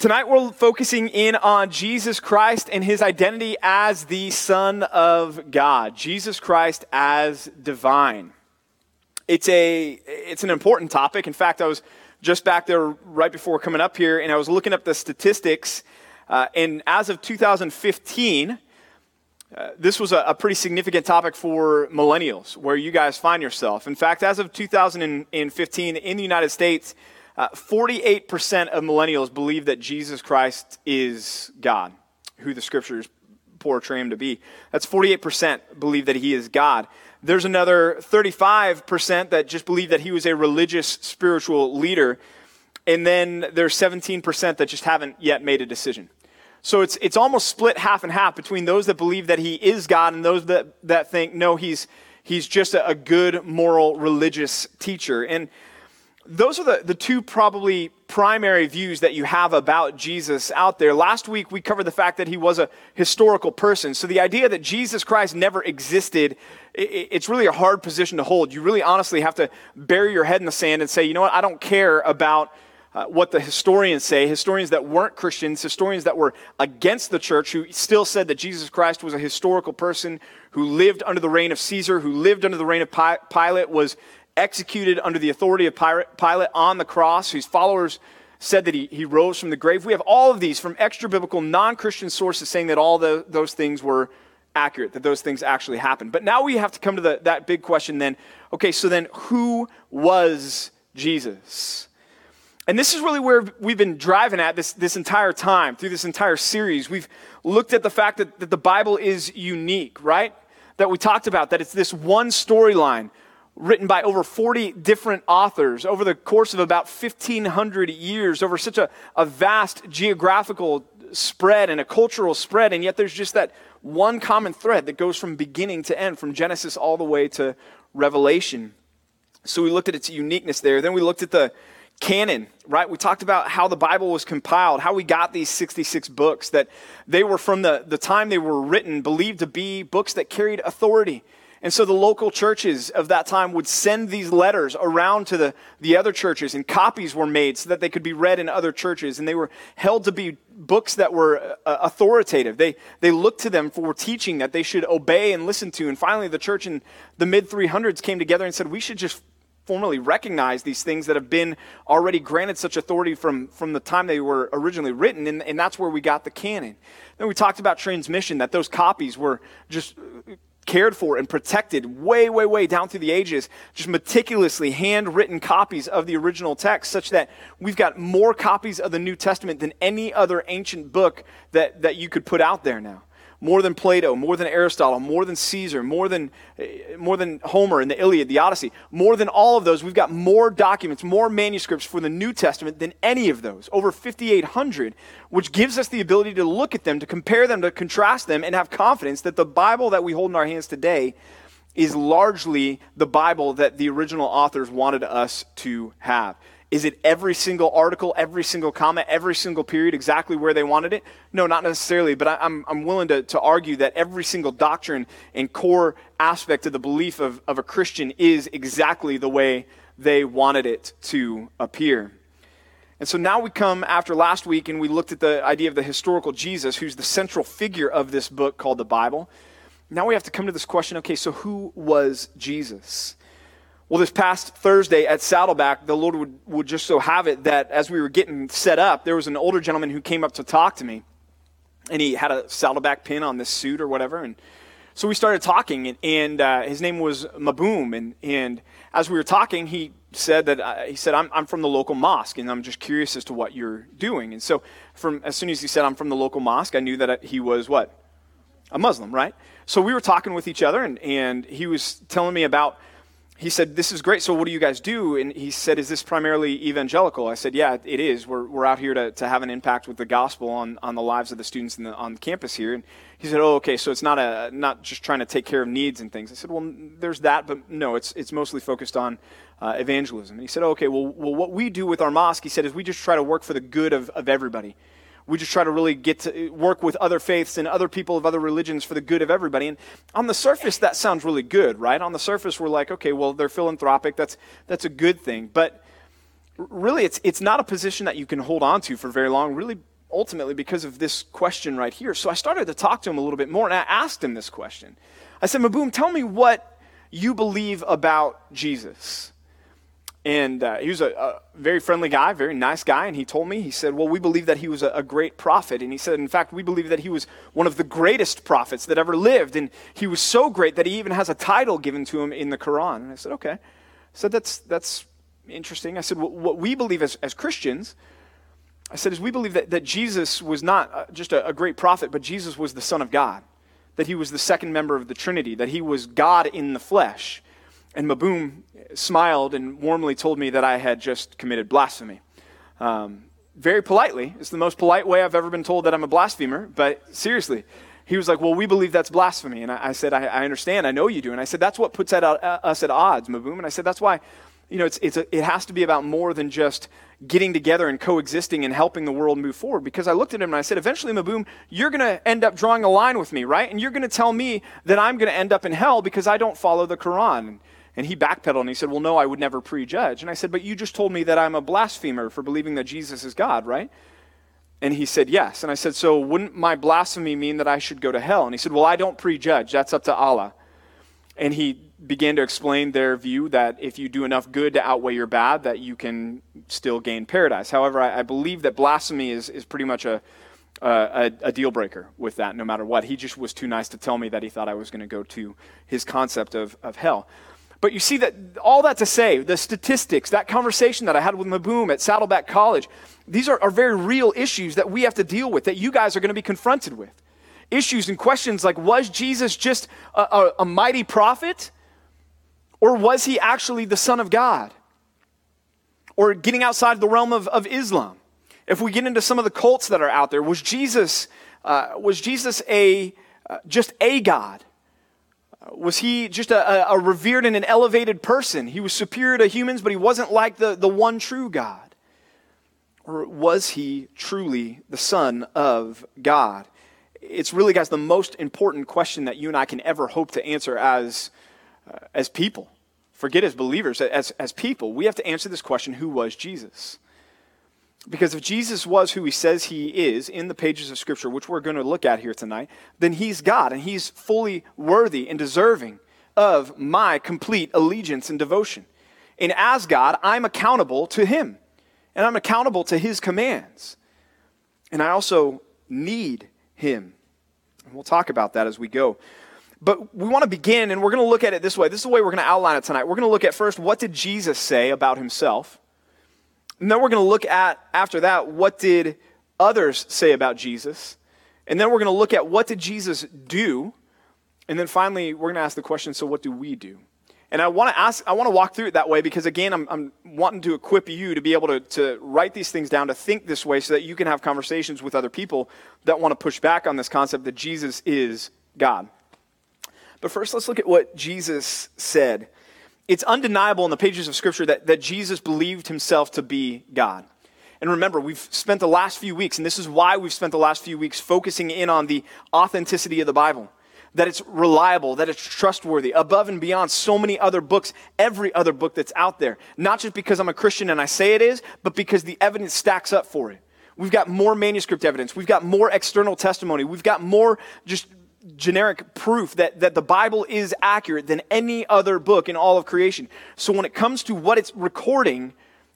Tonight we're focusing in on Jesus Christ and his identity as the Son of God. Jesus Christ as divine. It's a it's an important topic. In fact, I was just back there right before coming up here, and I was looking up the statistics. Uh, and as of 2015, uh, this was a, a, pretty significant topic for millennials, where you guys find yourself. In fact, as of 2015 in the United States, uh, 48% of millennials believe that Jesus Christ is God, who the scriptures portray him to be. That's 48% believe that he is God. There's another 35% that just believe that he was a religious spiritual leader. And then there's 17% that just haven't yet made a decision. So it's, it's almost split half and half between those that believe that he is God and those that, that think, no, he's, he's just a, a good, moral, religious teacher. And those are the, the two probably primary views that you have about Jesus out there. Last week, we covered the fact that he was a historical person. So the idea that Jesus Christ never existed, it, it's really a hard position to hold. You really honestly have to bury your head in the sand and say, you know what, I don't care about uh, what the historians say, historians that weren't Christians, historians that were against the church, who still said that Jesus Christ was a historical person who lived under the reign of Caesar, who lived under the reign of Pilate, was executed under the authority of Pilate on the cross, whose followers said that he, he rose from the grave. We have all of these from extra biblical, non Christian sources saying that all the, those things were accurate, that those things actually happened. But now we have to come to the, that big question then okay, so then who was Jesus? And this is really where we've been driving at this, this entire time, through this entire series. We've looked at the fact that, that the Bible is unique, right? That we talked about, that it's this one storyline written by over 40 different authors over the course of about 1,500 years, over such a, a vast geographical spread and a cultural spread, and yet there's just that one common thread that goes from beginning to end, from Genesis all the way to Revelation. So we looked at its uniqueness there. Then we looked at the canon, right? We talked about how the Bible was compiled, how we got these 66 books, that they were from the, the time they were written believed to be books that carried authority and so the local churches of that time would send these letters around to the, the other churches, and copies were made so that they could be read in other churches. And they were held to be books that were uh, authoritative. They, they looked to them for teaching that they should obey and listen to. And finally, the church in the mid 300s came together and said, we should just formally recognize these things that have been already granted such authority from, from the time they were originally written. And, and that's where we got the canon. Then we talked about transmission, that those copies were just cared for and protected way, way, way down through the ages, just meticulously handwritten copies of the original text, such that we've got more copies of the New Testament than any other ancient book that, that you could put out there now more than Plato, more than Aristotle, more than Caesar, more than, eh, more than Homer and the Iliad, the Odyssey, more than all of those. We've got more documents, more manuscripts for the New Testament than any of those, over 5,800, which gives us the ability to look at them, to compare them, to contrast them, and have confidence that the Bible that we hold in our hands today is largely the Bible that the original authors wanted us to have. Is it every single article, every single comment, every single period exactly where they wanted it? No, not necessarily, but I, am I'm, I'm willing to, to argue that every single doctrine and core aspect of the belief of, of a Christian is exactly the way they wanted it to appear. And so now we come after last week and we looked at the idea of the historical Jesus, who's the central figure of this book called the Bible. Now we have to come to this question okay, so who was Jesus? Well, this past Thursday at Saddleback, the Lord would, would just so have it that as we were getting set up, there was an older gentleman who came up to talk to me. And he had a Saddleback pin on this suit or whatever. And so we started talking, and, and uh, his name was Maboom. And, and as we were talking, he said that uh, he said, I'm, I'm from the local mosque, and I'm just curious as to what you're doing. And so from, as soon as he said, I'm from the local mosque, I knew that he was what? A Muslim, right? So we were talking with each other, and, and he was telling me about he said, This is great. So, what do you guys do? And he said, Is this primarily evangelical? I said, Yeah, it is. We're, we're out here to, to have an impact with the gospel on, on the lives of the students the, on campus here. And he said, Oh, okay, so it's not, a, not just trying to take care of needs and things. I said, Well, there's that, but no, it's, it's mostly focused on uh, evangelism. And he said, Okay, well, well, what we do with our mosque, he said, is we just try to work for the good of, of everybody we just try to really get to work with other faiths and other people of other religions for the good of everybody. And on the surface, that sounds really good, right? On the surface, we're like, okay, well, they're philanthropic. That's, that's a good thing. But really, it's, it's not a position that you can hold on to for very long, really, ultimately, because of this question right here. So I started to talk to him a little bit more, and I asked him this question. I said, Maboom, tell me what you believe about Jesus. And uh, he was a, a, very friendly guy, very nice guy. And he told me, he said, Well, we believe that he was a, a, great prophet. And he said, In fact, we believe that he was one of the greatest prophets that ever lived. And he was so great that he even has a title given to him in the Quran. And I said, Okay. I said, That's, that's interesting. I said, well, What we believe as, as Christians, I said, is we believe that, that Jesus was not uh, just a, a great prophet, but Jesus was the Son of God, that he was the second member of the Trinity, that he was God in the flesh. And Maboom smiled and warmly told me that I had just committed blasphemy. Um, very politely. It's the most polite way I've ever been told that I'm a blasphemer, but seriously. He was like, Well, we believe that's blasphemy. And I, I said, I, I, understand. I know you do. And I said, That's what puts at, uh, us at odds, Maboom. And I said, That's why, you know, it's, it's a, it has to be about more than just getting together and coexisting and helping the world move forward. Because I looked at him and I said, Eventually, Maboom, you're going to end up drawing a line with me, right? And you're going to tell me that I'm going to end up in hell because I don't follow the Quran. And he backpedaled and he said, Well, no, I would never prejudge. And I said, But you just told me that I'm a blasphemer for believing that Jesus is God, right? And he said, Yes. And I said, So wouldn't my blasphemy mean that I should go to hell? And he said, Well, I don't prejudge. That's up to Allah. And he began to explain their view that if you do enough good to outweigh your bad, that you can still gain paradise. However, I, I believe that blasphemy is, is pretty much a, a, a, deal breaker with that, no matter what. He just was too nice to tell me that he thought I was going to go to his concept of, of hell. But you see that all that to say, the statistics, that conversation that I had with Maboom at Saddleback College, these are, are very real issues that we have to deal with, that you guys are going to be confronted with. Issues and questions like was Jesus just a, a, a mighty prophet? Or was he actually the Son of God? Or getting outside the realm of, of Islam? If we get into some of the cults that are out there, was Jesus, uh, was Jesus a, uh, just a God? Was he just a, a, revered and an elevated person? He was superior to humans, but he wasn't like the, the one true God. Or was he truly the Son of God? It's really, guys, the most important question that you and I can ever hope to answer as, uh, as people. Forget as believers, as, as people. We have to answer this question who was Jesus? Because if Jesus was who he says he is in the pages of Scripture, which we're going to look at here tonight, then he's God and he's fully worthy and deserving of my complete allegiance and devotion. And as God, I'm accountable to him and I'm accountable to his commands. And I also need him. And we'll talk about that as we go. But we want to begin, and we're going to look at it this way. This is the way we're going to outline it tonight. We're going to look at first what did Jesus say about himself? And then we're going to look at, after that, what did others say about Jesus? And then we're going to look at what did Jesus do? And then finally, we're going to ask the question so what do we do? And I want to ask, I want to walk through it that way because again, I'm, I'm wanting to equip you to be able to, to write these things down, to think this way so that you can have conversations with other people that want to push back on this concept that Jesus is God. But first, let's look at what Jesus said it's undeniable in the pages of Scripture that, that Jesus believed himself to be God. And remember, we've spent the last few weeks, and this is why we've spent the last few weeks focusing in on the authenticity of the Bible. That it's reliable, that it's trustworthy, above and beyond so many other books, every other book that's out there. Not just because I'm a Christian and I say it is, but because the evidence stacks up for it. We've got more manuscript evidence. We've got more external testimony. We've got more just generic proof that, that the Bible is accurate than any other book in all of creation. So when it comes to what it's recording,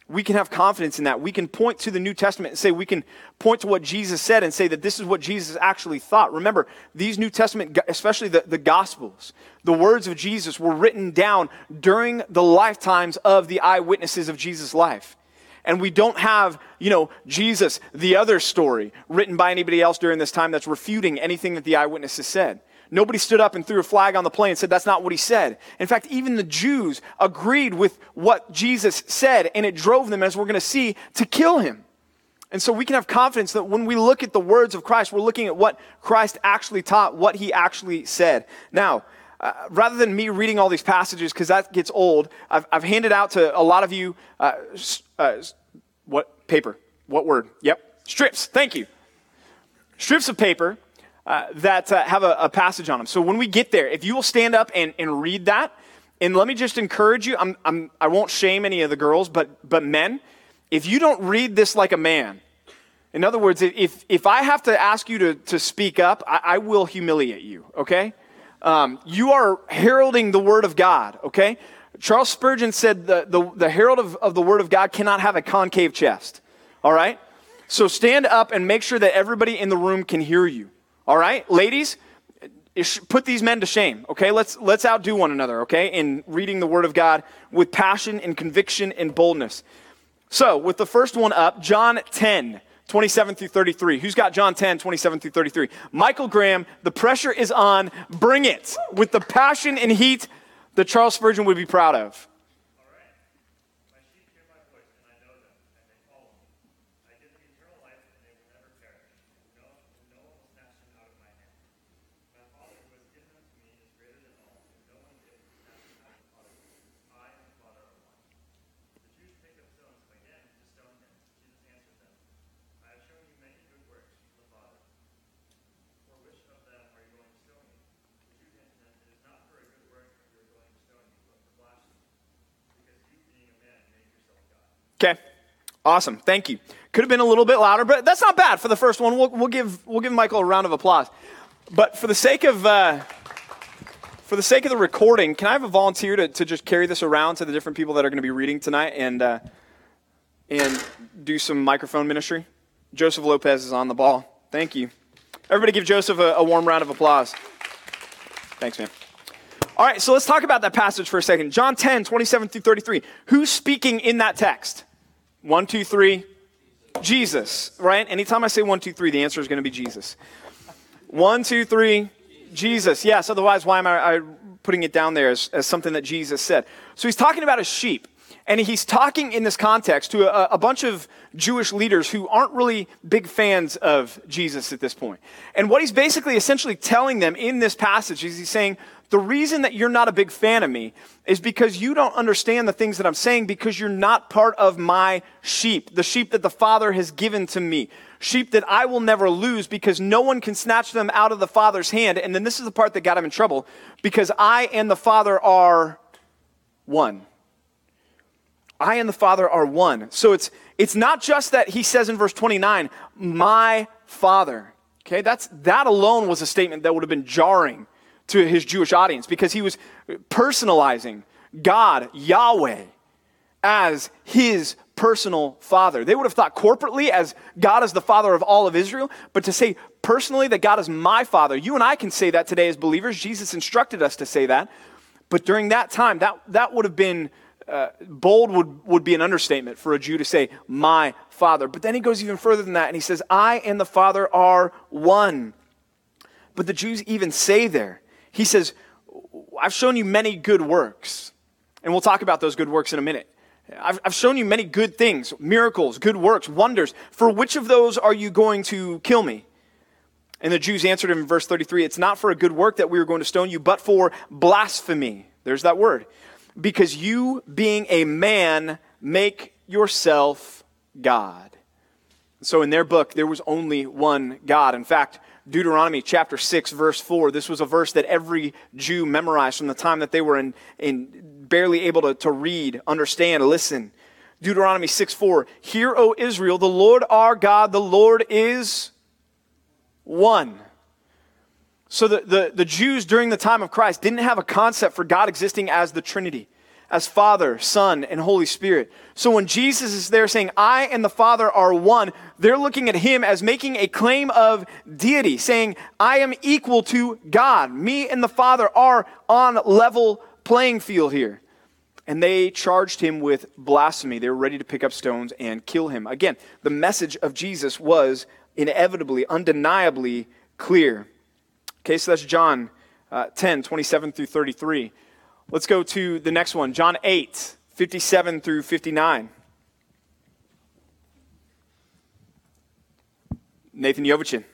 we can have confidence in that. We can point to the New Testament and say, we can point to what Jesus said and say that this is what Jesus actually thought. Remember, these New Testament, especially the, the Gospels, the words of Jesus were written down during the lifetimes of the eyewitnesses of Jesus' life and we don't have, you know, Jesus, the other story, written by anybody else during this time that's refuting anything that the eyewitnesses said. Nobody stood up and threw a flag on the plane and said that's not what he said. In fact, even the Jews agreed with what Jesus said, and it drove them, as we're going to see, to kill him. And so we can have confidence that when we look at the words of Christ, we're looking at what Christ actually taught, what he actually said. Now, uh, rather than me reading all these passages, because that gets old, I've, I've, handed out to a lot of you uh, uh, what paper? What word? Yep, strips. Thank you. Strips of paper uh, that uh, have a, a, passage on them. So when we get there, if you will stand up and, and read that, and let me just encourage you, I'm, I'm, I won't shame any of the girls, but, but men, if you don't read this like a man, in other words, if, if I have to ask you to, to speak up, I, I will humiliate you, okay? Um, you are heralding the Word of God, okay? Charles Spurgeon said the, the, the herald of, of the Word of God cannot have a concave chest, all right? So stand up and make sure that everybody in the room can hear you, all right? Ladies, put these men to shame, okay? Let's, let's outdo one another, okay? In reading the Word of God with passion and conviction and boldness. So, with the first one up, John 10. 27 through 33. Who's got John 10, 27 through 33? Michael Graham, the pressure is on. Bring it with the passion and heat that Charles Spurgeon would be proud of. Okay. Awesome. Thank you. Could have been a little bit louder, but that's not bad for the first one. We'll, we'll give, we'll give Michael a round of applause. But for the sake of, uh, for the sake of the recording, can I have a volunteer to, to just carry this around to the different people that are going to be reading tonight and, uh, and do some microphone ministry? Joseph Lopez is on the ball. Thank you. Everybody give Joseph a, a warm round of applause. Thanks, man. All right, so let's talk about that passage for a second. John 10, 27 through 33. Who's speaking in that text? One, two, three. Jesus, right? Anytime I say one, two, three, the answer is going to be Jesus. One, two, three. Jesus. Yes, otherwise, why am I, I putting it down there as, as something that Jesus said? So he's talking about a sheep. And he's talking in this context to a, a, bunch of Jewish leaders who aren't really big fans of Jesus at this point. And what he's basically essentially telling them in this passage is he's saying, the reason that you're not a big fan of me is because you don't understand the things that I'm saying because you're not part of my sheep, the sheep that the Father has given to me. Sheep that I will never lose because no one can snatch them out of the Father's hand. And then this is the part that got him in trouble because I and the Father are one. I and the Father are one. So it's it's not just that he says in verse 29, my Father. Okay, that's that alone was a statement that would have been jarring to his Jewish audience because he was personalizing God, Yahweh, as his personal father. They would have thought corporately as God is the father of all of Israel, but to say personally that God is my father, you and I can say that today as believers. Jesus instructed us to say that. But during that time, that, that would have been uh, bold, would, would be an understatement for a Jew to say, my father. But then he goes even further than that and he says, I and the father are one. But the Jews even say there, he says, I've shown you many good works. And we'll talk about those good works in a minute. I've, I've shown you many good things, miracles, good works, wonders. For which of those are you going to kill me? And the Jews answered him in verse 33 It's not for a good work that we are going to stone you, but for blasphemy. There's that word. Because you, being a man, make yourself God. So in their book, there was only one God. In fact, Deuteronomy chapter 6, verse 4. This was a verse that every Jew memorized from the time that they were in, in barely able to, to read, understand, listen. Deuteronomy 6 4. Hear, O Israel, the Lord our God, the Lord is one. So the, the, the Jews during the time of Christ didn't have a concept for God existing as the Trinity as Father, Son, and Holy Spirit. So when Jesus is there saying, I and the Father are one, they're looking at him as making a claim of deity, saying, I am equal to God. Me and the Father are on level playing field here. And they charged him with blasphemy. They were ready to pick up stones and kill him. Again, the message of Jesus was inevitably, undeniably clear. Okay, so that's John uh, 10, 27 through 33. Let's go to the next one, John 8, 57 through 59. Nathan Yovichin.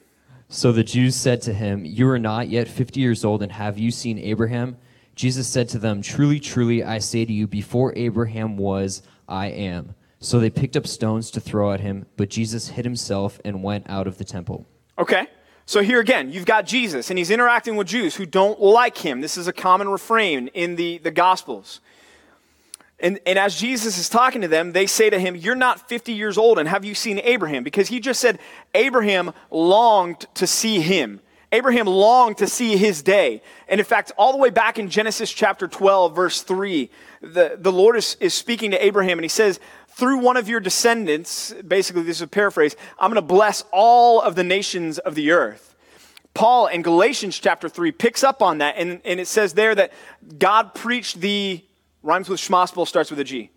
So the Jews said to him, You are not yet 50 years old, and have you seen Abraham? Jesus said to them, Truly, truly, I say to you, before Abraham was, I am. So they picked up stones to throw at him, but Jesus hid himself and went out of the temple. Okay. So here again, you've got Jesus, and he's interacting with Jews who don't like him. This is a common refrain in the, the Gospels. And, and as Jesus is talking to them, they say to him, You're not 50 years old, and have you seen Abraham? Because he just said Abraham longed to see him. Abraham longed to see his day. And in fact, all the way back in Genesis chapter 12, verse 3, the, the Lord is, is speaking to Abraham, and he says, Through one of your descendants, basically, this is a paraphrase, I'm going to bless all of the nations of the earth. Paul in Galatians chapter 3 picks up on that, and, and it says there that God preached the Rhymes with schmospel, starts with a G.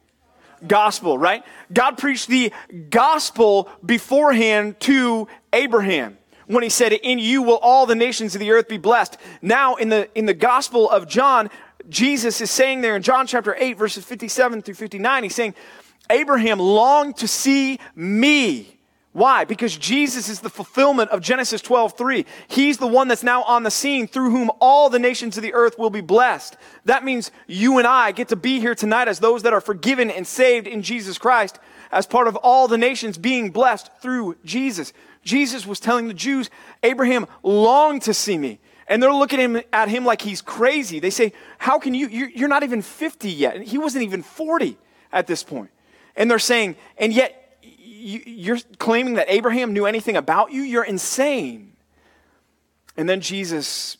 Gospel, right? God preached the gospel beforehand to Abraham when he said, In you will all the nations of the earth be blessed. Now, in the, in the gospel of John, Jesus is saying there in John chapter 8, verses 57 through 59, he's saying, Abraham longed to see me why? Because Jesus is the fulfillment of Genesis 12, 3. He's the one that's now on the scene through whom all the nations of the earth will be blessed. That means you and I get to be here tonight as those that are forgiven and saved in Jesus Christ as part of all the nations being blessed through Jesus. Jesus was telling the Jews, Abraham longed to see me. And they're looking at him, at him like he's crazy. They say, How can you? You're not even 50 yet. And he wasn't even 40 at this point. And they're saying, And yet you're claiming that Abraham knew anything about you? You're insane. And then Jesus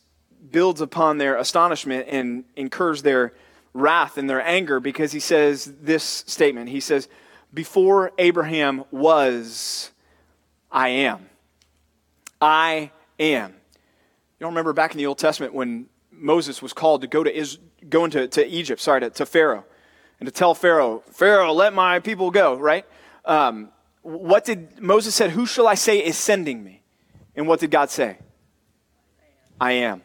builds upon their astonishment and incurs their wrath and their anger because he says this statement. He says, Before Abraham was, I am. I am. You don't remember back in the Old Testament when Moses was called to go to Is- go into to Egypt, sorry, to, to Pharaoh, and to tell Pharaoh, Pharaoh, let my people go, right? Um, what did Moses said, Who shall I say is sending me? And what did God say? I am.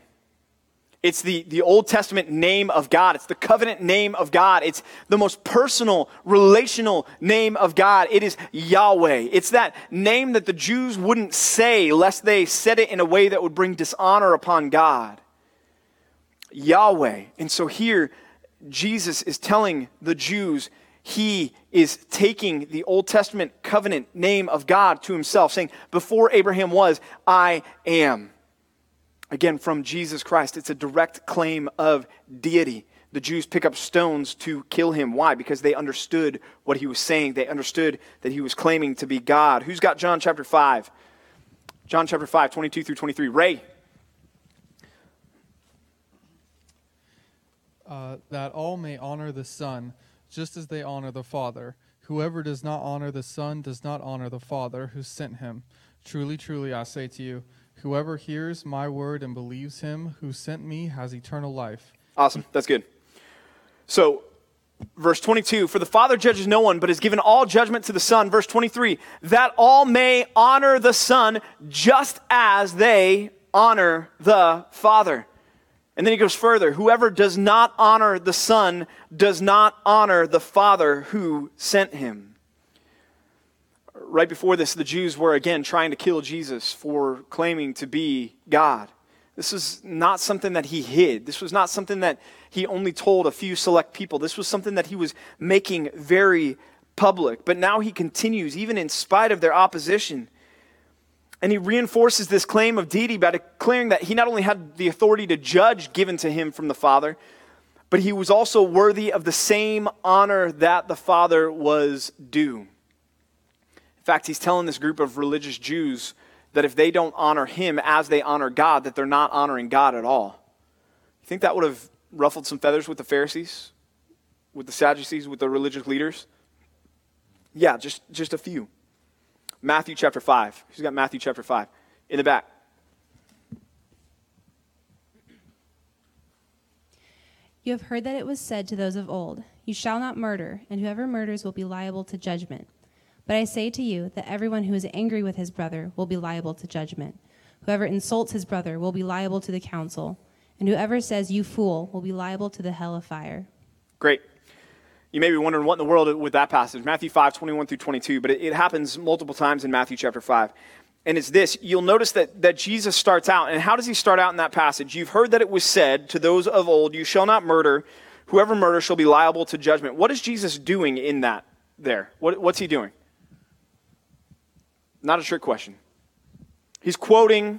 It's the, the Old Testament name of God. It's the covenant name of God. It's the most personal, relational name of God. It is Yahweh. It's that name that the Jews wouldn't say lest they said it in a way that would bring dishonor upon God. Yahweh. And so here, Jesus is telling the Jews, he is taking the Old Testament covenant name of God to himself, saying, Before Abraham was, I am. Again, from Jesus Christ. It's a direct claim of deity. The Jews pick up stones to kill him. Why? Because they understood what he was saying. They understood that he was claiming to be God. Who's got John chapter 5? John chapter 5, 22 through 23. Ray. Uh, that all may honor the Son just as they honor the Father. Whoever does not honor the Son does not honor the Father who sent him. Truly, truly, I say to you, whoever hears my word and believes him who sent me has eternal life. Awesome. That's good. So, verse 22 For the Father judges no one, but has given all judgment to the Son. Verse 23 That all may honor the Son just as they honor the Father. And then he goes further Whoever does not honor the Son does not honor the Father who sent him. Right before this, the Jews were again trying to kill Jesus for claiming to be God. This was not something that he hid. This was not something that he only told a few select people. This was something that he was making very public. But now he continues, even in spite of their opposition and he reinforces this claim of deity by declaring that he not only had the authority to judge given to him from the Father, but he was also worthy of the same honor that the Father was due. In fact, he's telling this group of religious Jews that if they don't honor him as they honor God, that they're not honoring God at all. You think that would have ruffled some feathers with the Pharisees, with the Sadducees, with the religious leaders? Yeah, just, just a few. Matthew chapter 5. Who's got Matthew chapter 5? In the back. You have heard that it was said to those of old, You shall not murder, and whoever murders will be liable to judgment. But I say to you that everyone who is angry with his brother will be liable to judgment. Whoever insults his brother will be liable to the council, and whoever says, You fool, will be liable to the hell of fire. Great. You may be wondering what in the world with that passage, Matthew 5, 21 through 22, but it, it, happens multiple times in Matthew chapter 5. And it's this you'll notice that, that Jesus starts out, and how does he start out in that passage? You've heard that it was said to those of old, You shall not murder. Whoever murders shall be liable to judgment. What is Jesus doing in that there? What, what's he doing? Not a trick question. He's quoting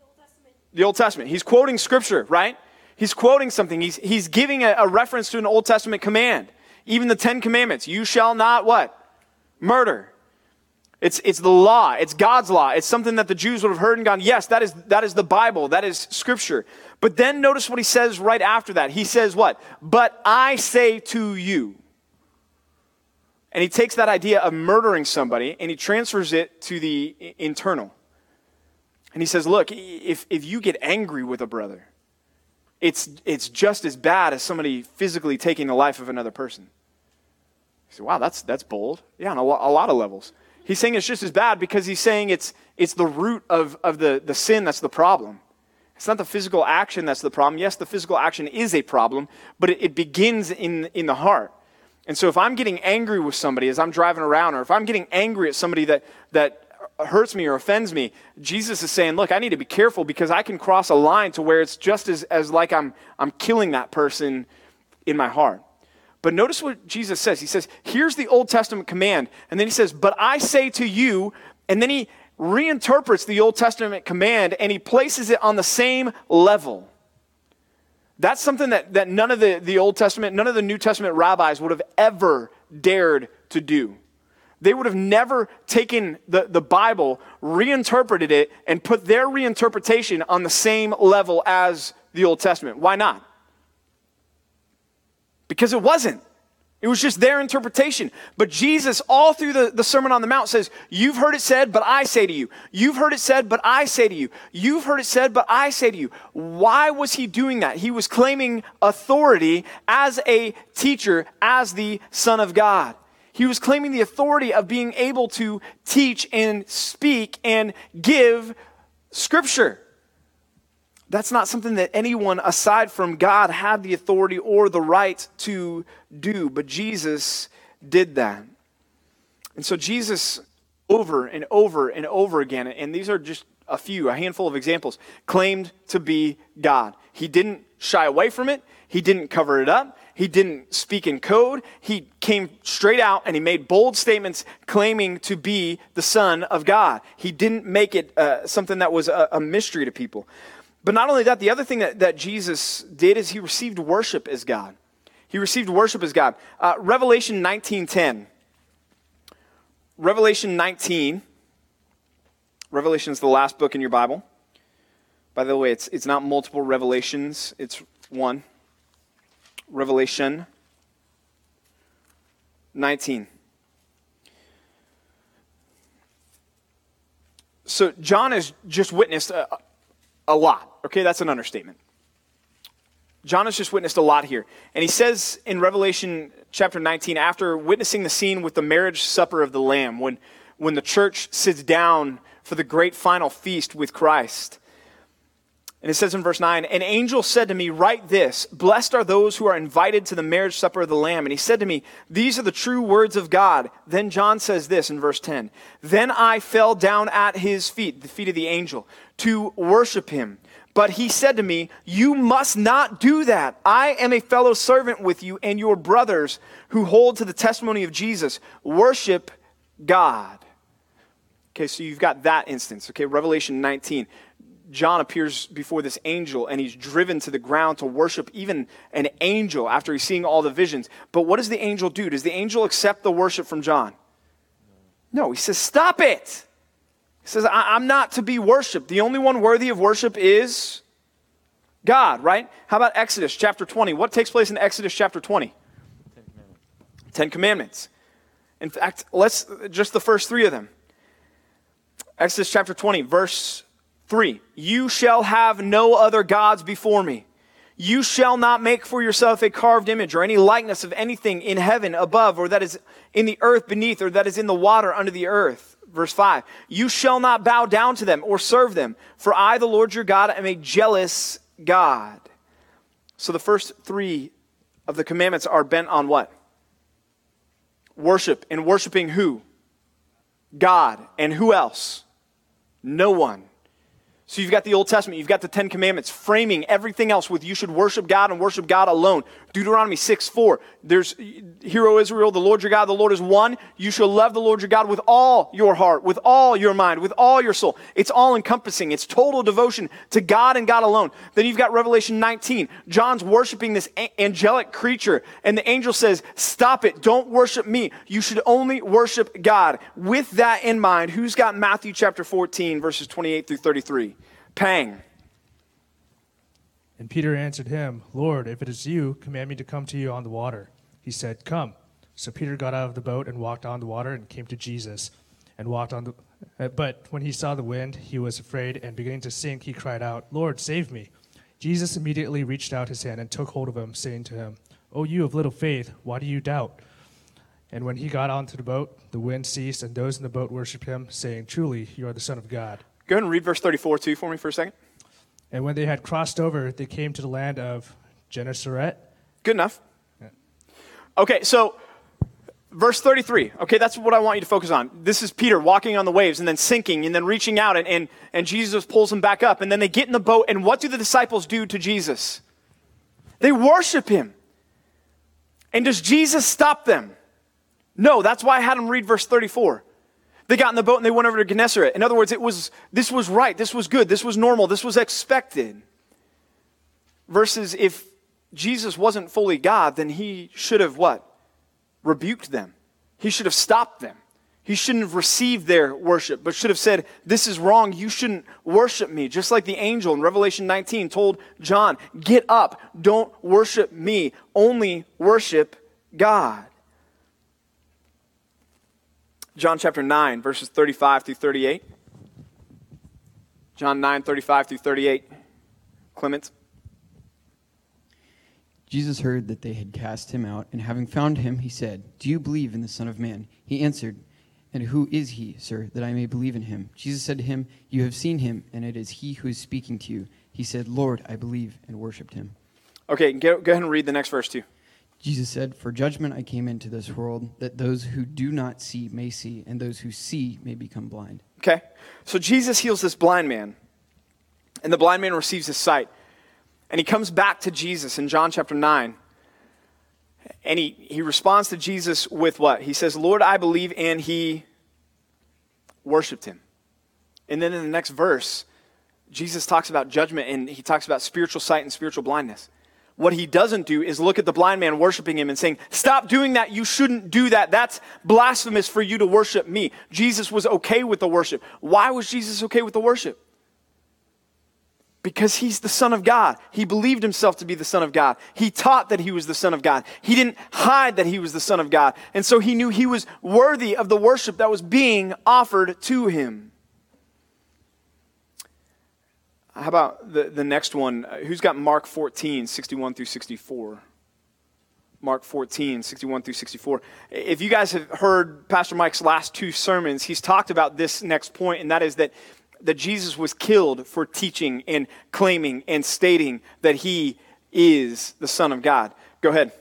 the Old Testament. The Old Testament. He's quoting scripture, right? He's quoting something. He's, he's giving a, a reference to an Old Testament command. Even the Ten Commandments, you shall not what? Murder. It's, it's the law. It's God's law. It's something that the Jews would have heard and gone, yes, that is, that is the Bible. That is scripture. But then notice what he says right after that. He says what? But I say to you. And he takes that idea of murdering somebody and he transfers it to the internal. And he says, look, if, if you get angry with a brother, it's, it's just as bad as somebody physically taking the life of another person. You say, wow, that's, that's bold. Yeah, on a, lo- a lot of levels. He's saying it's just as bad because he's saying it's, it's the root of, of the, the sin that's the problem. It's not the physical action that's the problem. Yes, the physical action is a problem, but it, it begins in, in the heart. And so if I'm getting angry with somebody as I'm driving around, or if I'm getting angry at somebody that, that hurts me or offends me, Jesus is saying, look, I need to be careful because I can cross a line to where it's just as, as like I'm, I'm killing that person in my heart. But notice what Jesus says. He says, here's the Old Testament command. And then he says, but I say to you, and then he reinterprets the Old Testament command and he places it on the same level. That's something that, that none of the, the Old Testament, none of the New Testament rabbis would have ever dared to do. They would have never taken the, the Bible, reinterpreted it, and put their reinterpretation on the same level as the Old Testament. Why not? Because it wasn't. It was just their interpretation. But Jesus, all through the, the Sermon on the Mount, says, You've heard it said, but I say to you. You've heard it said, but I say to you. You've heard it said, but I say to you. Why was he doing that? He was claiming authority as a teacher, as the Son of God. He was claiming the authority of being able to teach and speak and give Scripture. That's not something that anyone aside from God had the authority or the right to do, but Jesus did that. And so Jesus, over and over and over again, and these are just a few, a handful of examples, claimed to be God. He didn't shy away from it, he didn't cover it up, he didn't speak in code. He came straight out and he made bold statements claiming to be the Son of God. He didn't make it uh, something that was a, a mystery to people. But not only that, the other thing that, that Jesus did is he received worship as God. He received worship as God. Uh, Revelation 19.10. Revelation 19. Revelation is the last book in your Bible. By the way, it's, it's not multiple revelations, it's one. Revelation 19. So, John has just witnessed a, a lot. Okay, that's an understatement. John has just witnessed a lot here. And he says in Revelation chapter 19, after witnessing the scene with the marriage supper of the Lamb, when, when the church sits down for the great final feast with Christ, and it says in verse 9, An angel said to me, Write this Blessed are those who are invited to the marriage supper of the Lamb. And he said to me, These are the true words of God. Then John says this in verse 10 Then I fell down at his feet, the feet of the angel, to worship him. But he said to me, You must not do that. I am a fellow servant with you and your brothers who hold to the testimony of Jesus. Worship God. Okay, so you've got that instance. Okay, Revelation 19. John appears before this angel and he's driven to the ground to worship even an angel after he's seeing all the visions. But what does the angel do? Does the angel accept the worship from John? No, he says, Stop it. He says, I'm not to be worshiped. The only one worthy of worship is God, right? How about Exodus chapter 20? What takes place in Exodus chapter 20? Ten Commandments. Ten Commandments. In fact, let's just the first three of them. Exodus chapter 20, verse 3 You shall have no other gods before me. You shall not make for yourself a carved image or any likeness of anything in heaven above, or that is in the earth beneath, or that is in the water under the earth. Verse 5 You shall not bow down to them or serve them, for I, the Lord your God, am a jealous God. So the first three of the commandments are bent on what? Worship. And worshiping who? God. And who else? No one. So you've got the Old Testament, you've got the Ten Commandments, framing everything else with you should worship God and worship God alone. Deuteronomy 6 4. There's, Hear, O Israel, the Lord your God, the Lord is one. You shall love the Lord your God with all your heart, with all your mind, with all your soul. It's all encompassing. It's total devotion to God and God alone. Then you've got Revelation 19. John's worshiping this angelic creature, and the angel says, Stop it. Don't worship me. You should only worship God. With that in mind, who's got Matthew chapter 14, verses 28 through 33? Pang. And Peter answered him, Lord, if it is you, command me to come to you on the water. He said, Come. So Peter got out of the boat and walked on the water and came to Jesus and walked on the. Uh, but when he saw the wind, he was afraid and beginning to sink, he cried out, Lord, save me. Jesus immediately reached out his hand and took hold of him, saying to him, O you of little faith, why do you doubt? And when he got onto the boat, the wind ceased, and those in the boat worshipped him, saying, Truly, you are the Son of God. Go ahead and read verse 34 too for me for a second. And when they had crossed over, they came to the land of Gennesaret. Good enough. Yeah. Okay, so verse 33. Okay, that's what I want you to focus on. This is Peter walking on the waves and then sinking and then reaching out, and, and, and Jesus pulls him back up. And then they get in the boat, and what do the disciples do to Jesus? They worship him. And does Jesus stop them? No, that's why I had him read verse 34. They got in the boat and they went over to Gennesaret. In other words, it was, this was right, this was good, this was normal, this was expected. Versus if Jesus wasn't fully God, then he should have what? Rebuked them. He should have stopped them. He shouldn't have received their worship, but should have said, This is wrong. You shouldn't worship me. Just like the angel in Revelation 19 told John, Get up. Don't worship me. Only worship God. John chapter 9, verses 35 through 38. John 9, 35 through 38. Clement. Jesus heard that they had cast him out, and having found him, he said, Do you believe in the Son of Man? He answered, And who is he, sir, that I may believe in him? Jesus said to him, You have seen him, and it is he who is speaking to you. He said, Lord, I believe, and worshipped him. Okay, go, go ahead and read the next verse too. Jesus said, For judgment I came into this world, that those who do not see may see, and those who see may become blind. Okay, so Jesus heals this blind man, and the blind man receives his sight. And he comes back to Jesus in John chapter 9. And he, he responds to Jesus with what? He says, Lord, I believe, and he worshiped him. And then in the next verse, Jesus talks about judgment and he talks about spiritual sight and spiritual blindness. What he doesn't do is look at the blind man worshiping him and saying, Stop doing that. You shouldn't do that. That's blasphemous for you to worship me. Jesus was okay with the worship. Why was Jesus okay with the worship? Because he's the Son of God. He believed himself to be the Son of God. He taught that he was the Son of God. He didn't hide that he was the Son of God. And so he knew he was worthy of the worship that was being offered to him. How about the, the next one? Uh, who's got Mark 14, 61 through 64? Mark 14, 61 through 64. If you guys have heard Pastor Mike's last two sermons, he's talked about this next point, and that is that, that Jesus was killed for teaching and claiming and stating that he is the Son of God. Go ahead.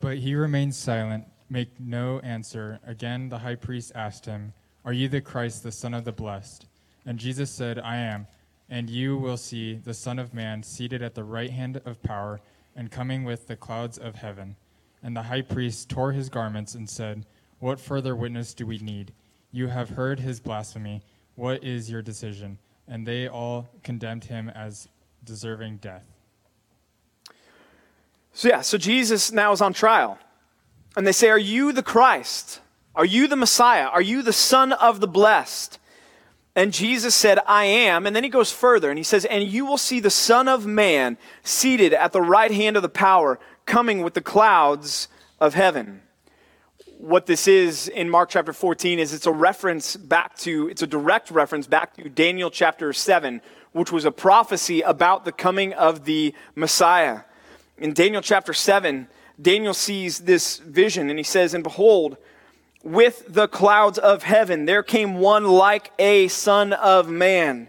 But he remained silent, make no answer. Again, the high priest asked him, Are you the Christ, the Son of the Blessed? And Jesus said, I am and you will see the Son of Man seated at the right hand of power and coming with the clouds of heaven. And the high priest tore his garments and said, What further witness do we need? You have heard his blasphemy. What is your decision? And they all condemned him as deserving death. So, yeah, so Jesus now is on trial. And they say, Are you the Christ? Are you the Messiah? Are you the Son of the Blessed? And Jesus said, I am. And then he goes further and he says, And you will see the Son of Man seated at the right hand of the power, coming with the clouds of heaven. What this is in Mark chapter 14 is it's a reference back to, it's a direct reference back to Daniel chapter 7, which was a prophecy about the coming of the Messiah. In Daniel chapter 7, Daniel sees this vision and he says, And behold, with the clouds of heaven, there came one like a son of man.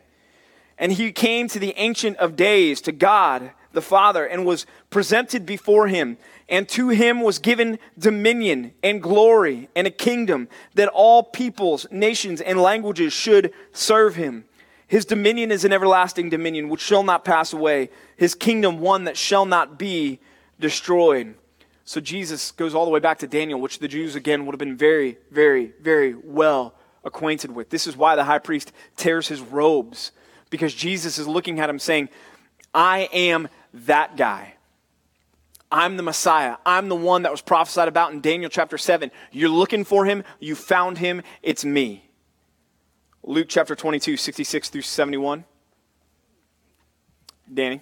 And he came to the Ancient of Days, to God the Father, and was presented before him. And to him was given dominion and glory and a kingdom that all peoples, nations, and languages should serve him. His dominion is an everlasting dominion which shall not pass away, his kingdom one that shall not be destroyed. So Jesus goes all the way back to Daniel, which the Jews, again, would have been very, very, very well acquainted with. This is why the high priest tears his robes, because Jesus is looking at him saying, I am that guy. I'm the Messiah. I'm the one that was prophesied about in Daniel chapter 7. You're looking for him. You found him. It's me. Luke chapter 22, 66 through 71. Danny.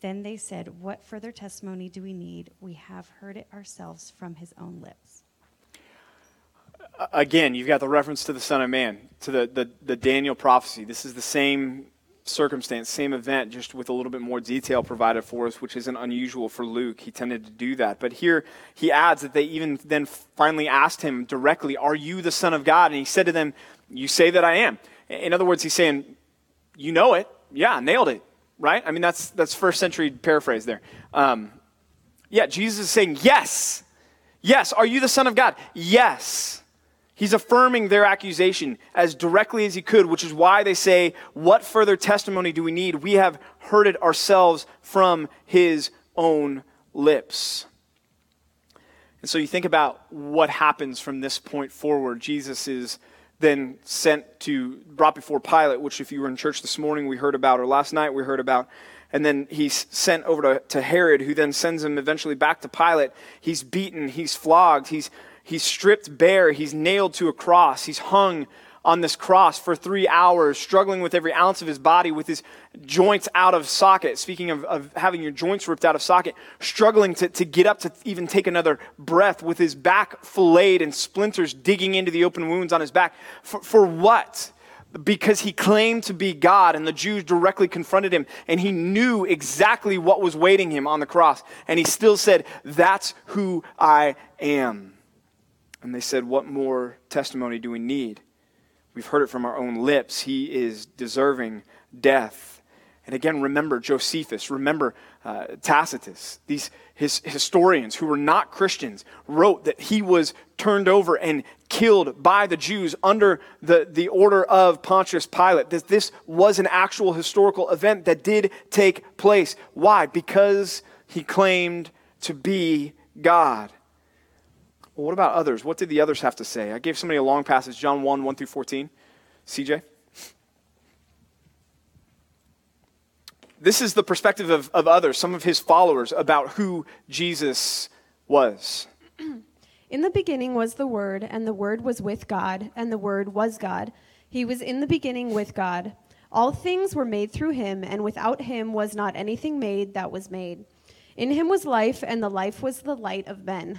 Then they said, What further testimony do we need? We have heard it ourselves from his own lips. Again, you've got the reference to the Son of Man, to the, the, the Daniel prophecy. This is the same circumstance, same event, just with a little bit more detail provided for us, which isn't unusual for Luke. He tended to do that. But here he adds that they even then finally asked him directly, Are you the Son of God? And he said to them, You say that I am. In other words, he's saying, You know it. Yeah, nailed it. Right? I mean, that's, that's first century paraphrase there. Um, yeah, Jesus is saying, Yes. Yes. Are you the Son of God? Yes. He's affirming their accusation as directly as he could, which is why they say, What further testimony do we need? We have heard it ourselves from his own lips. And so you think about what happens from this point forward. Jesus is then sent to, brought before Pilate, which, if you were in church this morning, we heard about, or last night we heard about. And then he's sent over to, to Herod, who then sends him eventually back to Pilate. He's beaten, he's flogged, he's, he's stripped bare, he's nailed to a cross, he's hung on this cross for three hours, struggling with every ounce of his body, with his joints out of socket. Speaking of, of having your joints ripped out of socket, struggling to, to get up to even take another breath, with his back filleted and splinters digging into the open wounds on his back. For, for what? Because he claimed to be God, and the Jews directly confronted him, and he knew exactly what was waiting him on the cross. And he still said, That's who I am. And they said, What more testimony do we need? We've heard it from our own lips. He is deserving death. And again, remember Josephus, remember uh, Tacitus. These his historians who were not Christians wrote that he was turned over and killed by the Jews under the, the order of Pontius Pilate. That this was an actual historical event that did take place. Why? Because he claimed to be God. Well, what about others? What did the others have to say? I gave somebody a long passage, John 1, 1 through 14. CJ? This is the perspective of, of others, some of his followers, about who Jesus was. In the beginning was the Word, and the Word was with God, and the Word was God. He was in the beginning with God. All things were made through him, and without him was not anything made that was made. In him was life, and the life was the light of men.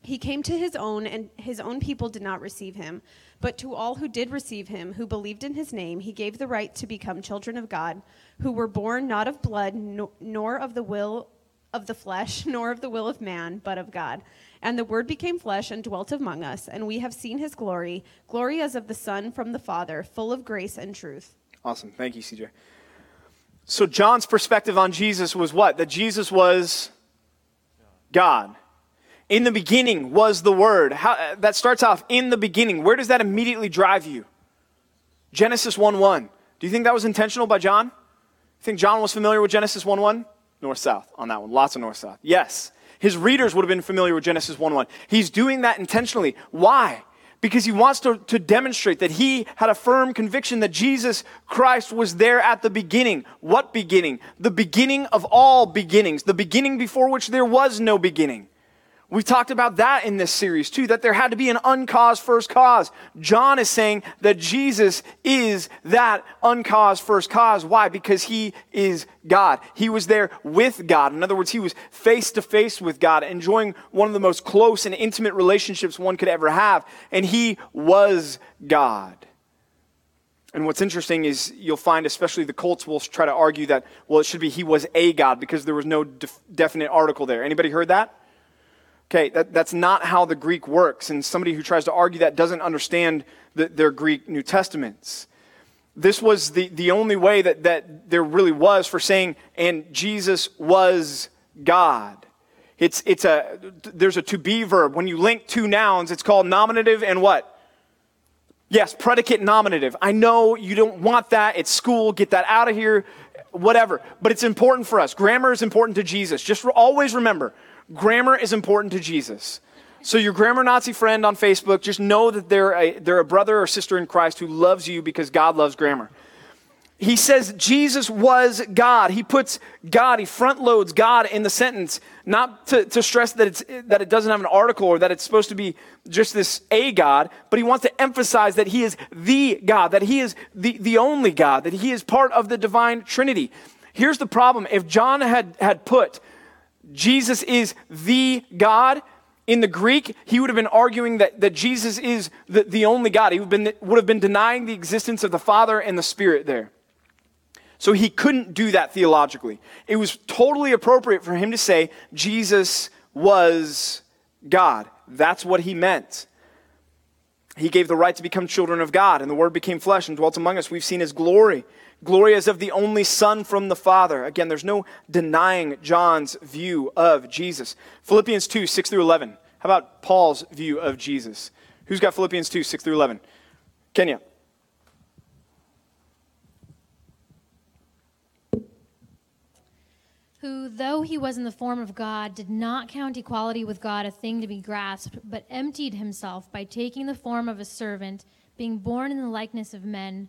He came to his own, and his own people did not receive him. But to all who did receive him, who believed in his name, he gave the right to become children of God, who were born not of blood, nor of the will of the flesh, nor of the will of man, but of God. And the Word became flesh and dwelt among us, and we have seen his glory, glory as of the Son from the Father, full of grace and truth. Awesome. Thank you, CJ. So, John's perspective on Jesus was what? That Jesus was God. In the beginning was the Word. How, that starts off in the beginning. Where does that immediately drive you? Genesis 1 1. Do you think that was intentional by John? You think John was familiar with Genesis 1 1? North south on that one. Lots of north south. Yes. His readers would have been familiar with Genesis 1 1. He's doing that intentionally. Why? because he wants to, to demonstrate that he had a firm conviction that Jesus Christ was there at the beginning. What beginning? The beginning of all beginnings, the beginning before which there was no beginning. We talked about that in this series too, that there had to be an uncaused first cause. John is saying that Jesus is that uncaused first cause. Why? Because he is God. He was there with God. In other words, he was face to face with God, enjoying one of the most close and intimate relationships one could ever have. And he was God. And what's interesting is you'll find, especially the cults will try to argue that, well, it should be he was a God because there was no def- definite article there. Anybody heard that? Okay, that, that's not how the Greek works. And somebody who tries to argue that doesn't understand the, their Greek New Testaments. This was the, the only way that, that there really was for saying, and Jesus was God. It's, it's a, there's a to be verb. When you link two nouns, it's called nominative and what? Yes, predicate nominative. I know you don't want that. It's school. Get that out of here. Whatever. But it's important for us. Grammar is important to Jesus. Just always remember grammar is important to Jesus. So your grammar Nazi friend on Facebook, just know that they're a, they're a brother or sister in Christ who loves you because God loves grammar. He says Jesus was God. He puts God, he front loads God in the sentence, not to, to stress that, it's, that it doesn't have an article or that it's supposed to be just this a God, but he wants to emphasize that he is the God, that he is the, the only God, that he is part of the divine Trinity. Here's the problem. If John had, had put Jesus is the God, in the Greek, he would have been arguing that, that Jesus is the, the only God. He would have, been, would have been denying the existence of the Father and the Spirit there. So he couldn't do that theologically. It was totally appropriate for him to say Jesus was God. That's what he meant. He gave the right to become children of God, and the Word became flesh and dwelt among us. We've seen his glory. Glory as of the only Son from the Father. Again, there's no denying John's view of Jesus. Philippians 2, 6 through 11. How about Paul's view of Jesus? Who's got Philippians 2, 6 through 11? Kenya. who, though he was in the form of God, did not count equality with God a thing to be grasped, but emptied himself by taking the form of a servant, being born in the likeness of men,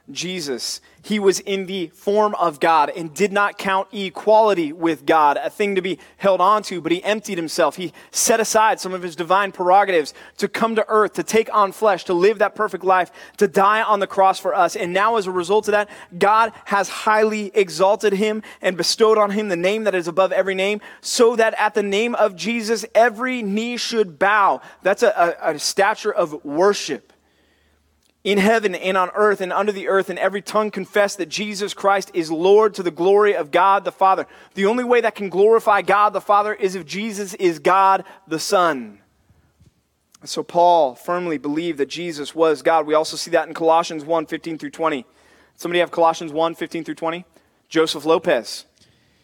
Jesus. He was in the form of God and did not count equality with God a thing to be held on to, but he emptied himself. He set aside some of his divine prerogatives to come to earth, to take on flesh, to live that perfect life, to die on the cross for us. And now, as a result of that, God has highly exalted him and bestowed on him the name that is above every name, so that at the name of Jesus, every knee should bow. That's a, a, a stature of worship in heaven and on earth and under the earth, and every tongue confess that Jesus Christ is Lord to the glory of God the Father. The only way that can glorify God the Father is if Jesus is God the Son. So Paul firmly believed that Jesus was God. We also see that in Colossians 1 15 through 20. Somebody have Colossians 1 15 through 20? Joseph Lopez.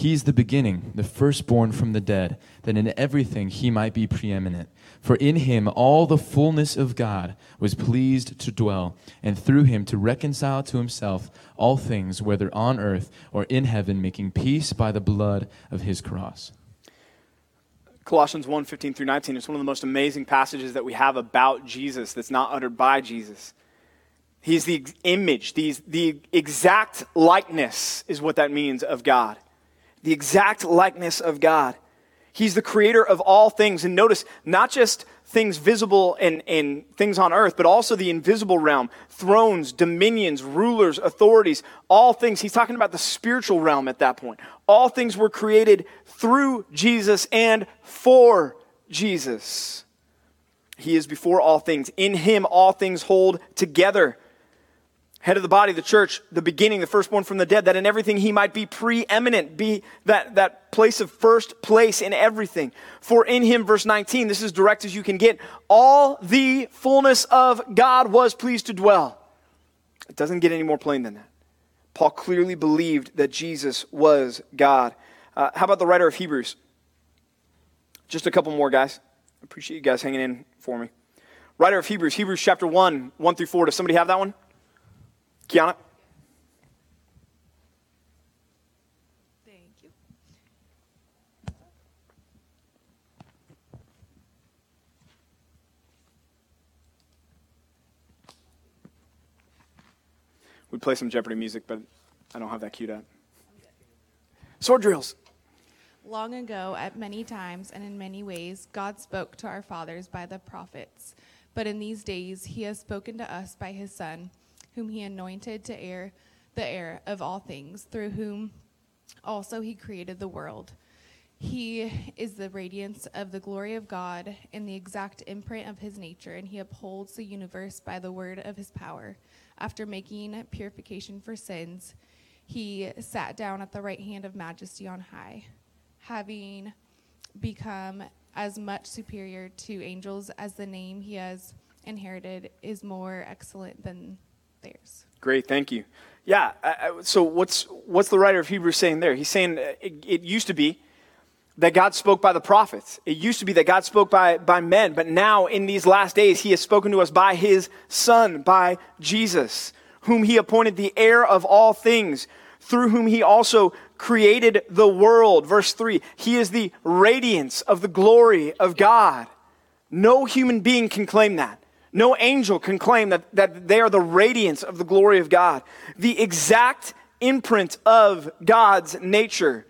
He is the beginning, the firstborn from the dead, that in everything he might be preeminent. For in him all the fullness of God was pleased to dwell, and through him to reconcile to himself all things, whether on earth or in heaven, making peace by the blood of his cross. Colossians 1 15 through 19 is one of the most amazing passages that we have about Jesus that's not uttered by Jesus. He's the image, the, the exact likeness is what that means of God. The exact likeness of God. He's the creator of all things. And notice, not just things visible and, and things on earth, but also the invisible realm thrones, dominions, rulers, authorities, all things. He's talking about the spiritual realm at that point. All things were created through Jesus and for Jesus. He is before all things. In him, all things hold together head of the body, the church, the beginning, the firstborn from the dead, that in everything he might be preeminent, be that, that place of first place in everything. For in him, verse 19, this is direct as you can get, all the fullness of God was pleased to dwell. It doesn't get any more plain than that. Paul clearly believed that Jesus was God. Uh, how about the writer of Hebrews? Just a couple more, guys. I appreciate you guys hanging in for me. Writer of Hebrews, Hebrews chapter 1, 1 through 4. Does somebody have that one? Kiana? Thank you. We play some Jeopardy music, but I don't have that queued up. Sword drills. Long ago, at many times and in many ways, God spoke to our fathers by the prophets. But in these days, he has spoken to us by his Son whom he anointed to heir the heir of all things, through whom also he created the world. He is the radiance of the glory of God in the exact imprint of his nature, and he upholds the universe by the word of his power. After making purification for sins, he sat down at the right hand of majesty on high, having become as much superior to angels as the name he has inherited is more excellent than theirs. Great, thank you. Yeah, I, I, so what's, what's the writer of Hebrews saying there? He's saying uh, it, it used to be that God spoke by the prophets. It used to be that God spoke by, by men, but now in these last days, He has spoken to us by His Son, by Jesus, whom He appointed the heir of all things, through whom He also created the world. Verse 3 He is the radiance of the glory of God. No human being can claim that. No angel can claim that, that they are the radiance of the glory of God, the exact imprint of God's nature.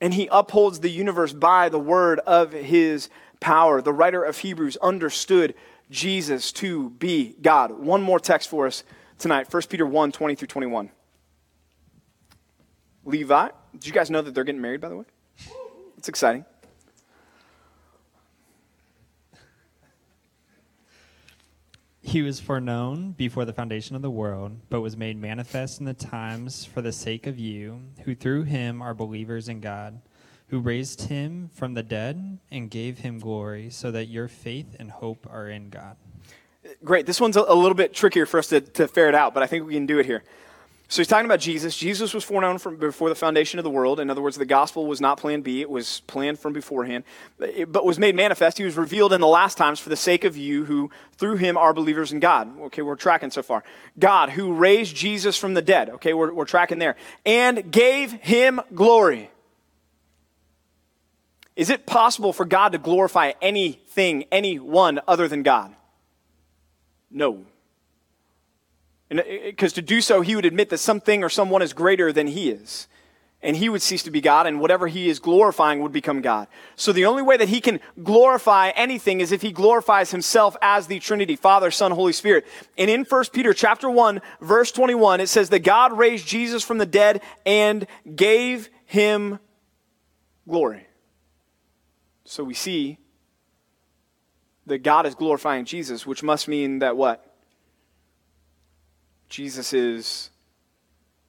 And he upholds the universe by the word of his power. The writer of Hebrews understood Jesus to be God. One more text for us tonight 1 Peter 1 20 through 21. Levi, did you guys know that they're getting married, by the way? It's exciting. He was foreknown before the foundation of the world, but was made manifest in the times for the sake of you, who through him are believers in God, who raised him from the dead and gave him glory, so that your faith and hope are in God. Great. This one's a, little bit trickier for us to, to ferret out, but I think we can do it here. So he's talking about Jesus. Jesus was foreknown from before the foundation of the world. In other words, the gospel was not plan B, it was planned from beforehand, but was made manifest. He was revealed in the last times for the sake of you who, through him, are believers in God. Okay, we're tracking so far. God, who raised Jesus from the dead. Okay, we're, we're tracking there. And gave him glory. Is it possible for God to glorify anything, anyone other than God? No. Because uh, to do so, he would admit that something or someone is greater than he is. And he would cease to be God, and whatever he is glorifying would become God. So the only way that he can glorify anything is if he glorifies himself as the Trinity, Father, Son, Holy Spirit. And in 1 Peter chapter 1, verse 21, it says that God raised Jesus from the dead and gave him glory. So we see that God is glorifying Jesus, which must mean that what? Jesus is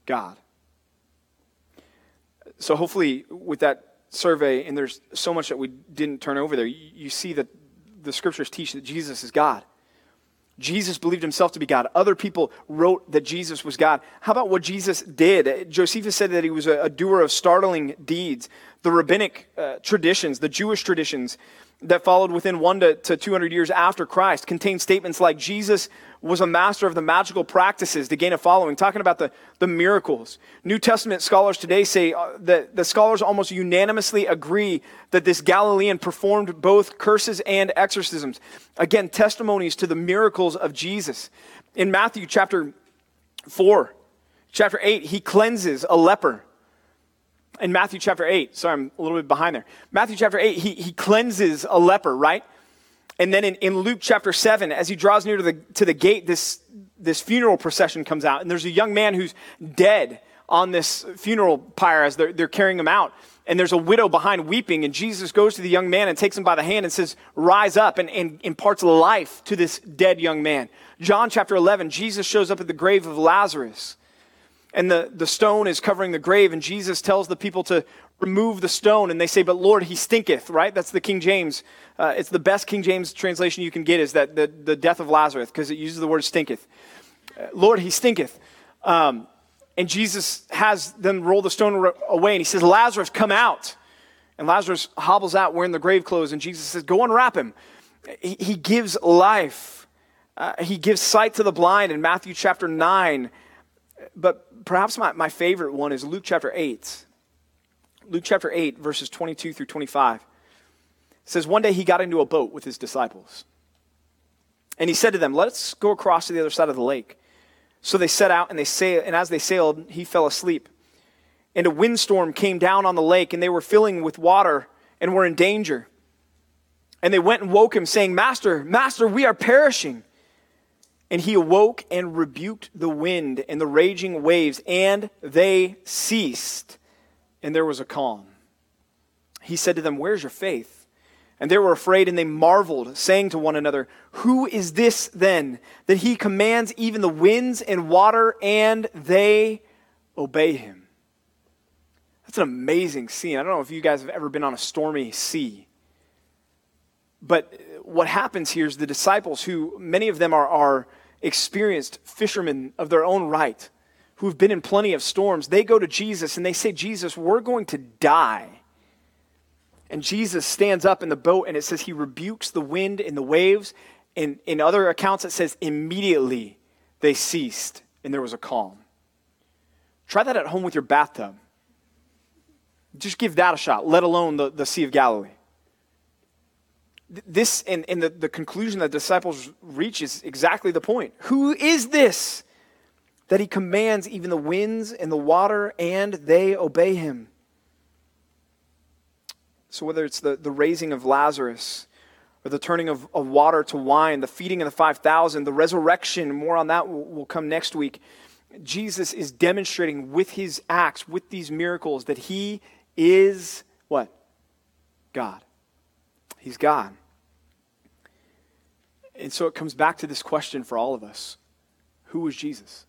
God. So, hopefully, with that survey, and there's so much that we didn't turn over there, you, see that the scriptures teach that Jesus is God. Jesus believed himself to be God. Other people wrote that Jesus was God. How about what Jesus did? Josephus said that he was a, a doer of startling deeds. The rabbinic uh, traditions, the Jewish traditions that followed within one to, to 200 years after Christ contain statements like Jesus was a master of the magical practices to gain a following, talking about the, the miracles. New Testament scholars today say uh, that the scholars almost unanimously agree that this Galilean performed both curses and exorcisms. Again, testimonies to the miracles of Jesus. In Matthew chapter 4, chapter 8, he cleanses a leper. In Matthew chapter 8. Sorry, I'm a little bit behind there. Matthew chapter 8, he, he cleanses a leper, right? And then in, in Luke chapter 7, as he draws near to the, to the gate, this, this funeral procession comes out. And there's a young man who's dead on this funeral pyre as they're, they're carrying him out. And there's a widow behind weeping. And Jesus goes to the young man and takes him by the hand and says, Rise up, and, and imparts life to this dead young man. John chapter 11, Jesus shows up at the grave of Lazarus and the, the stone is covering the grave, and Jesus tells the people to remove the stone, and they say, But Lord, he stinketh, right? That's the King James. Uh, it's the best King James translation you can get is that the, the death of Lazarus, because it uses the word stinketh. Uh, Lord, he stinketh. Um, and Jesus has them roll the stone away, and he says, Lazarus, come out. And Lazarus hobbles out wearing the grave clothes, and Jesus says, Go unwrap him. He, he gives life. Uh, he gives sight to the blind in Matthew chapter 9. But perhaps my, my favorite one is Luke chapter 8. Luke chapter 8, verses 22 through 25. It says, One day he got into a boat with his disciples. And he said to them, Let's go across to the other side of the lake. So they set out, and, they sail, and as they sailed, he fell asleep. And a windstorm came down on the lake, and they were filling with water and were in danger. And they went and woke him, saying, Master, Master, we are perishing. And he awoke and rebuked the wind and the raging waves, and they ceased, and there was a calm. He said to them, Where's your faith? And they were afraid, and they marveled, saying to one another, Who is this then, that he commands even the winds and water, and they obey him? That's an amazing scene. I don't know if you guys have ever been on a stormy sea. But what happens here is the disciples, who many of them are, are experienced fishermen of their own right who've been in plenty of storms, they go to Jesus and they say, Jesus, we're going to die. And Jesus stands up in the boat and it says he rebukes the wind and the waves. And in other accounts, it says immediately they ceased and there was a calm. Try that at home with your bathtub. Just give that a shot, let alone the, the Sea of Galilee this and, and the, the conclusion that disciples reach is exactly the point. Who is this that he commands even the winds and the water and they obey him? So, whether it's the, the raising of Lazarus or the turning of, of water to wine, the feeding of the 5,000, the resurrection, more on that will, will come next week. Jesus is demonstrating with his acts, with these miracles, that he is what? God. He's God. And so it comes back to this question for all of us Who is Jesus?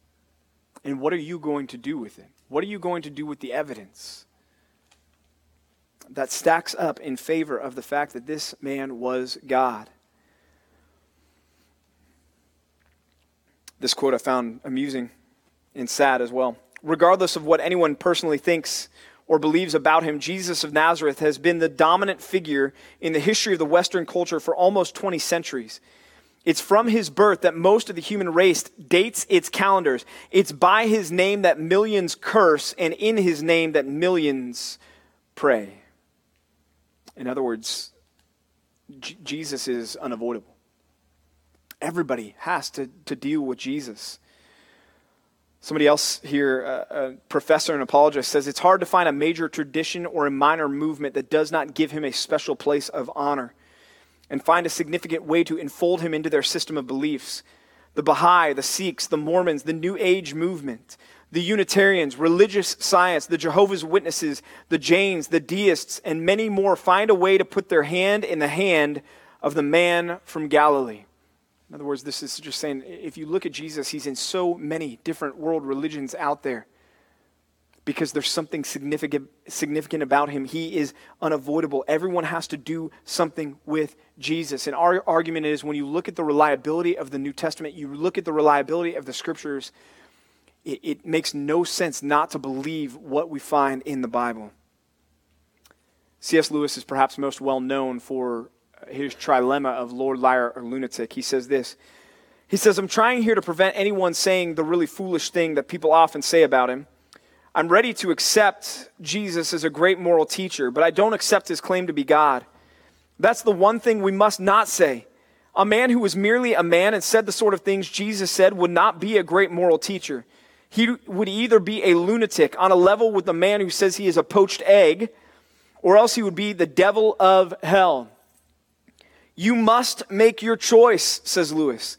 And what are you going to do with it? What are you going to do with the evidence that stacks up in favor of the fact that this man was God? This quote I found amusing and sad as well. Regardless of what anyone personally thinks or believes about him, Jesus of Nazareth has been the dominant figure in the history of the Western culture for almost 20 centuries. It's from his birth that most of the human race dates its calendars. It's by his name that millions curse, and in his name that millions pray. In other words, J- Jesus is unavoidable. Everybody has to, to deal with Jesus. Somebody else here, uh, a professor and apologist, says it's hard to find a major tradition or a minor movement that does not give him a special place of honor and find a significant way to enfold him into their system of beliefs. The Baha'i, the Sikhs, the Mormons, the New Age movement, the Unitarians, religious science, the Jehovah's Witnesses, the Jains, the deists, and many more find a way to put their hand in the hand of the man from Galilee. In other words, this is just saying if you look at Jesus, he's in so many different world religions out there because there's something significant, significant about him. He is unavoidable. Everyone has to do something with Jesus. And our argument is when you look at the reliability of the New Testament, you look at the reliability of the scriptures, it, it makes no sense not to believe what we find in the Bible. C.S. Lewis is perhaps most well known for his trilemma of Lord, Liar, or Lunatic. He says this. He says, I'm trying here to prevent anyone saying the really foolish thing that people often say about him. I'm ready to accept Jesus as a great moral teacher, but I don't accept his claim to be God. That's the one thing we must not say. A man who was merely a man and said the sort of things Jesus said would not be a great moral teacher. He would either be a lunatic on a level with the man who says he is a poached egg, or else he would be the devil of hell. You must make your choice, says Lewis.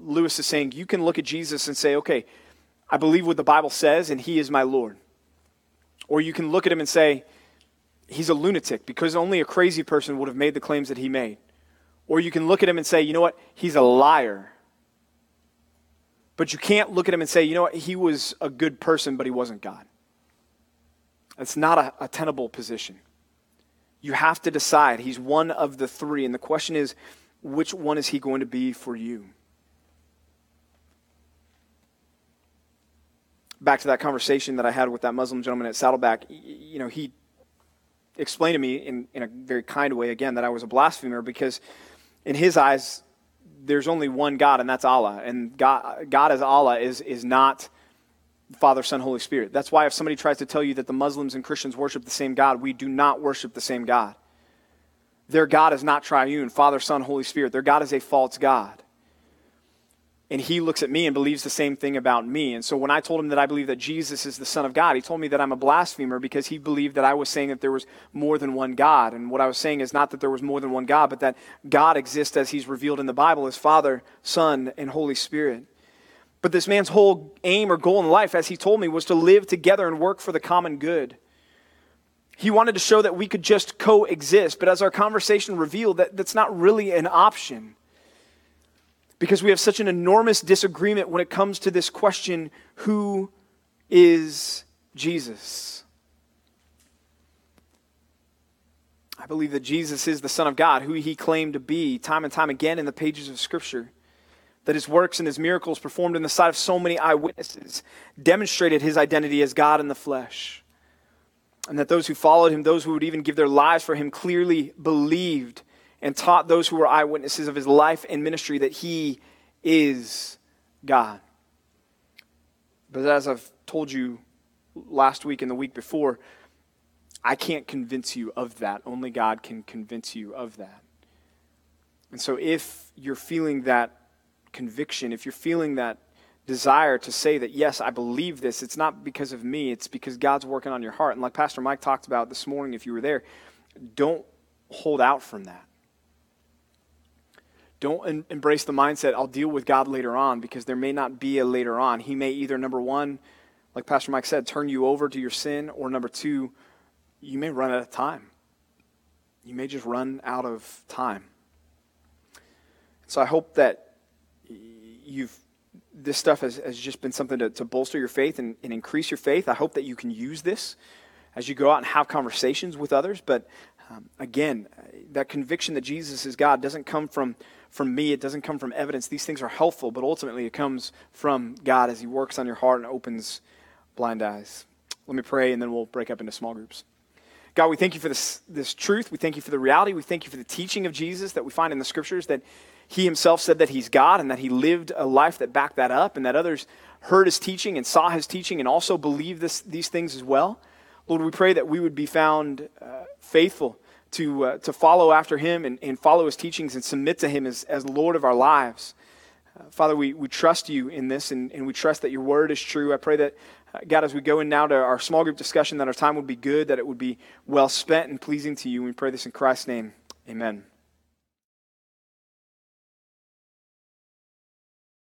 Lewis is saying you can look at Jesus and say, okay, I believe what the Bible says, and he is my Lord. Or you can look at him and say, he's a lunatic because only a crazy person would have made the claims that he made. Or you can look at him and say, you know what, he's a liar. But you can't look at him and say, you know what, he was a good person, but he wasn't God. That's not a, a tenable position. You have to decide. He's one of the three. And the question is, which one is he going to be for you? Back to that conversation that I had with that Muslim gentleman at Saddleback, you know, he explained to me in, in a very kind way, again, that I was a blasphemer because in his eyes, there's only one God, and that's Allah. And God, God as Allah is, is not Father, Son, Holy Spirit. That's why if somebody tries to tell you that the Muslims and Christians worship the same God, we do not worship the same God. Their God is not triune, Father, Son, Holy Spirit. Their God is a false God and he looks at me and believes the same thing about me. And so when I told him that I believe that Jesus is the Son of God, he told me that I'm a blasphemer because he believed that I was saying that there was more than one God. And what I was saying is not that there was more than one God, but that God exists as he's revealed in the Bible as Father, Son, and Holy Spirit. But this man's whole aim or goal in life, as he told me, was to live together and work for the common good. He wanted to show that we could just coexist, but as our conversation revealed, that, that's not really an option because we have such an enormous disagreement when it comes to this question who is Jesus? I believe that Jesus is the Son of God, who he claimed to be time and time again in the pages of Scripture. That his works and his miracles performed in the sight of so many eyewitnesses demonstrated his identity as God in the flesh. And that those who followed him, those who would even give their lives for him, clearly believed and taught those who were eyewitnesses of his life and ministry that he is God. But as I've told you last week and the week before, I can't convince you of that. Only God can convince you of that. And so if you're feeling that conviction, if you're feeling that desire to say that, yes, I believe this, it's not because of me, it's because God's working on your heart. And like Pastor Mike talked about this morning, if you were there, don't hold out from that. Don't en- embrace the mindset, I'll deal with God later on, because there may not be a later on. He may either, number one, like Pastor Mike said, turn you over to your sin, or number two, you may run out of time. You may just run out of time. So I hope that you've this stuff has, has just been something to, to bolster your faith and, and increase your faith. I hope that you can use this as you go out and have conversations with others. But um, again, that conviction that Jesus is God doesn't come from from me. It doesn't come from evidence. These things are helpful, but ultimately it comes from God as He works on your heart and opens blind eyes. Let me pray, and then we'll break up into small groups. God, we thank you for this, this truth. We thank you for the reality. We thank you for the teaching of Jesus that we find in the scriptures that he himself said that he's God and that he lived a life that backed that up and that others heard his teaching and saw his teaching and also believed this, these things as well. Lord, we pray that we would be found uh, faithful to, uh, to follow after him and, and follow his teachings and submit to him as, as Lord of our lives. Uh, Father, we, we trust you in this and, and we trust that your word is true. I pray that, uh, God, as we go in now to our small group discussion, that our time would be good, that it would be well spent and pleasing to you. We pray this in Christ's name. Amen.